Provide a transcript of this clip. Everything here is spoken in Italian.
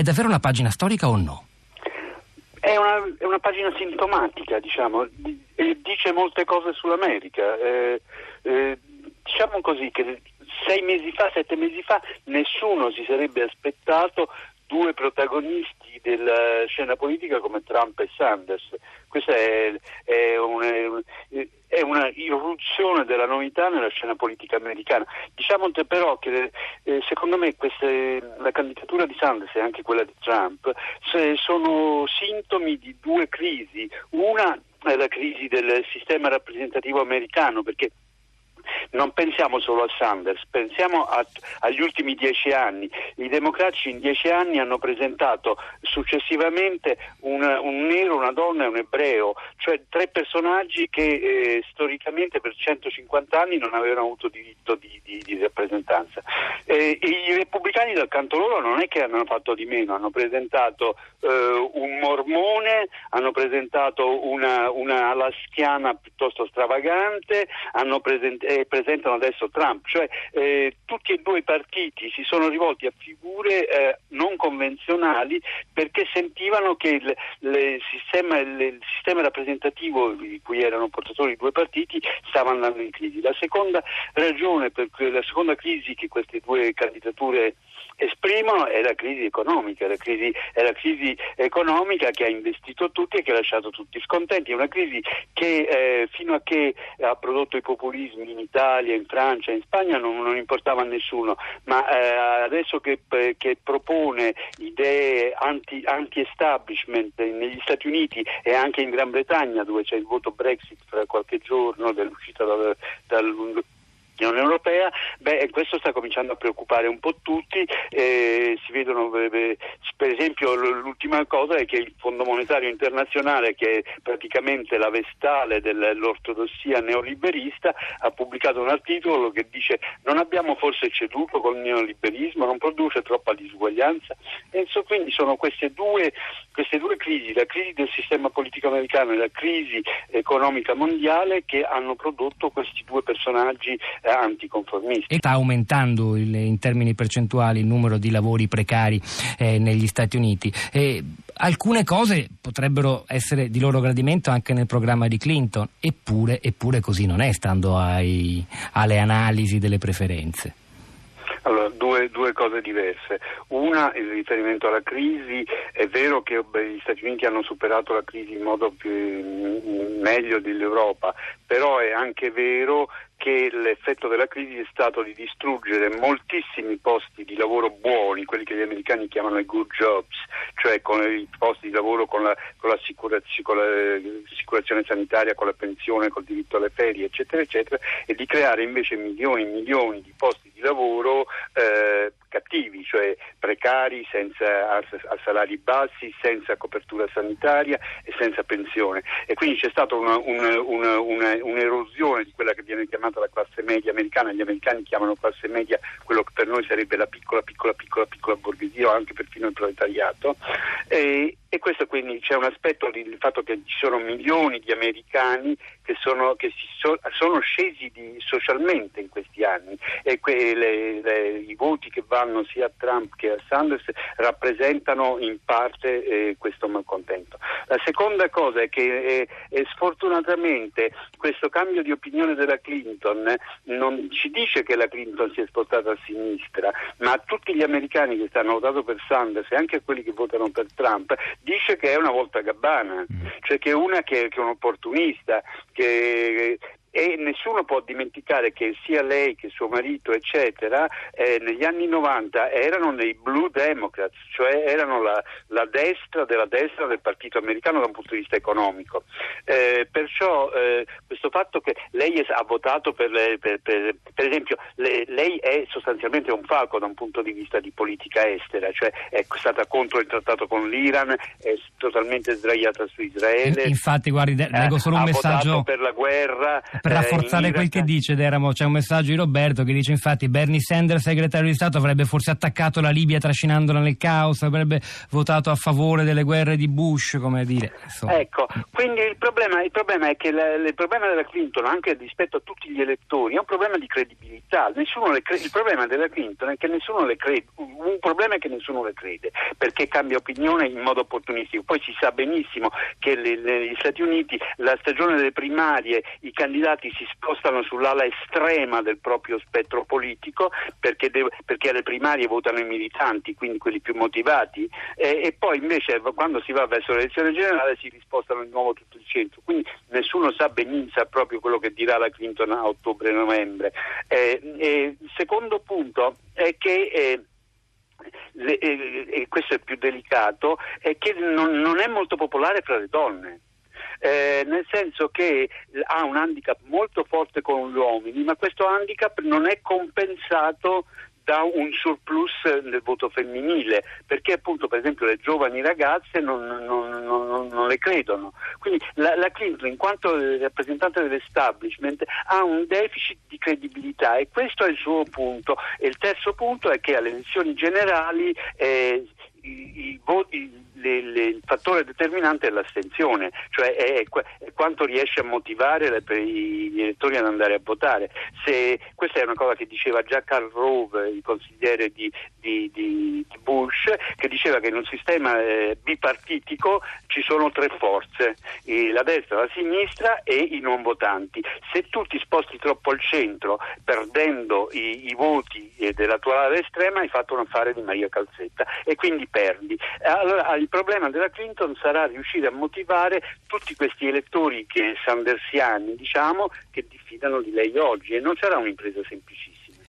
È davvero una pagina storica o no? È una, è una pagina sintomatica, diciamo, dice molte cose sull'America. Eh, eh, diciamo così che sei mesi fa, sette mesi fa, nessuno si sarebbe aspettato due protagonisti della scena politica come Trump e Sanders. Questa è, è, una, è una irruzione della novità nella scena politica americana. Diciamo però che eh, secondo me queste, la candidatura di Sanders e anche quella di Trump sono sintomi di due crisi. Una è la crisi del sistema rappresentativo americano perché non pensiamo solo a Sanders, pensiamo a, agli ultimi dieci anni. I democratici in dieci anni hanno presentato successivamente un, un nero, una donna e un ebreo, cioè tre personaggi che eh, storicamente per 150 anni non avevano avuto diritto di, di, di rappresentanza. Eh, I repubblicani dal canto loro non è che hanno fatto di meno, hanno presentato eh, un mormone, hanno presentato una, una alastiana piuttosto stravagante, hanno presentato eh, presentano adesso Trump, cioè eh, tutti e due i partiti si sono rivolti a figure eh, non convenzionali perché sentivano che il, il, sistema, il, il, sistema, rappresentativo di cui erano portatori i due partiti stava andando in crisi. La seconda ragione, per la seconda crisi che queste due candidature esprimono è la crisi economica, la crisi, è la crisi economica che ha investito tutti e che ha lasciato tutti scontenti, è una crisi che eh, fino a che ha prodotto i populismi in Italia, in Francia, in Spagna non, non importava a nessuno, ma eh, adesso che, eh, che, propone idee anti, anti-establishment negli Stati Uniti e anche in Gran Bretagna dove c'è il voto Brexit fra qualche giorno dell'uscita dal, dal dell'Unione Europea, beh, questo sta cominciando a preoccupare un po' tutti, eh, si vedono eh, per esempio l'ultima cosa è che il Fondo Monetario Internazionale che è praticamente la vestale dell'ortodossia neoliberista ha pubblicato un articolo che dice non abbiamo forse ceduto col neoliberismo, non produce troppa disuguaglianza? E so, quindi sono queste due, queste due crisi, la crisi del sistema politico americano e la crisi economica mondiale che hanno prodotto questi due personaggi eh, anticonformisti. E sta aumentando il, in termini percentuali il numero di lavori precari eh, negli Stati Uniti. E alcune cose potrebbero essere di loro gradimento anche nel programma di Clinton, eppure, eppure così non è, stando ai, alle analisi delle preferenze. Allora, due, due, cose diverse. Una, il riferimento alla crisi, è vero che beh, gli Stati Uniti hanno superato la crisi in modo più, meglio dell'Europa, però è anche vero che l'effetto della crisi è stato di distruggere moltissimi posti di lavoro buoni, quelli che gli americani chiamano i good jobs, cioè con i posti di lavoro con, la, con, con l'assicurazione sanitaria, con la pensione, col diritto alle ferie, eccetera, eccetera, e di creare invece milioni e milioni di posti di lavoro eh, cattivi, cioè precari, senza a, salari bassi, senza copertura sanitaria e senza pensione. E quindi c'è stata una, una, una, un'erosione di quella che viene chiamata la classe media americana, gli americani chiamano classe media quello che per noi sarebbe la piccola, piccola, piccola, piccola borghesia o anche perfino il proletariato. E, e questo quindi c'è un aspetto del fatto che ci sono milioni di americani che sono, che so, sono scesi di, socialmente in questi anni e que, le, le, i voti che vanno sia a Trump che a Sanders rappresentano in parte eh, questo malcontento. La seconda cosa è che eh, sfortunatamente questo cambio di opinione della Clinton non ci dice che la Clinton si è spostata a sinistra, ma a tutti gli americani che stanno votando per Sanders e anche a quelli che votano per Trump dice che è una volta gabbana, mm. cioè che è una che, che è un opportunista, che e nessuno può dimenticare che sia lei che suo marito eccetera eh, negli anni 90 erano nei Blue Democrats cioè erano la, la, destra della destra del partito americano da un punto di vista economico. Eh, perciò eh, questo fatto che lei ha votato per, le, per, per, per esempio le, lei è sostanzialmente un falco da un punto di vista di politica estera cioè è stata contro il trattato con l'Iran è totalmente sdraiata su Israele. Infatti guardi leggo solo un ha messaggio. per la guerra per rafforzare eh, quel realtà... che dice Deramo, c'è un messaggio di Roberto che dice infatti Bernie Sanders, segretario di Stato, avrebbe forse attaccato la Libia trascinandola nel caos, avrebbe votato a favore delle guerre di Bush, come dire. Insomma. Ecco, quindi il problema, il problema è che la, il problema della Clinton, anche rispetto a tutti gli elettori, è un problema di credibilità. Cre- il problema della Clinton è che nessuno le crede, un problema è che nessuno le crede, perché cambia opinione in modo opportunistico. Poi si sa benissimo che negli Stati Uniti la stagione delle primarie i candidati si spostano sull'ala estrema del proprio spettro politico perché, deve, perché alle primarie votano i militanti, quindi quelli più motivati, e, e poi invece quando si va verso l'elezione generale si rispostano di nuovo tutto il centro. Quindi nessuno sa benissimo proprio quello che dirà la Clinton a ottobre-novembre. Eh, eh, secondo punto è che eh, eh, e questo è più delicato, è che non, non è molto popolare fra le donne. Eh, nel senso che ha un handicap molto forte con gli uomini, ma questo handicap non è compensato da un surplus nel voto femminile, perché appunto per esempio le giovani ragazze non, non, non, non le credono. Quindi la, la, Clinton in quanto rappresentante dell'establishment ha un deficit di credibilità e questo è il suo punto. E il terzo punto è che alle elezioni generali eh, i, i voti le, le, il fattore determinante è l'astensione, cioè è, è quanto riesce a motivare le, gli elettori ad andare a votare. Se, questa è una cosa che diceva già Karl Rove, il consigliere di, di, di, Bush, che diceva che in un sistema eh, bipartitico ci sono tre forze, la destra, la sinistra e i non votanti. Se tu ti sposti troppo al centro, perdendo i, i voti eh, della tua ala estrema, hai fatto un affare di Maria Calzetta e quindi perdi. Allora, il problema della Clinton sarà riuscire a motivare tutti questi elettori che sandersiani, diciamo, che diffidano di lei oggi e non sarà un'impresa semplicissima.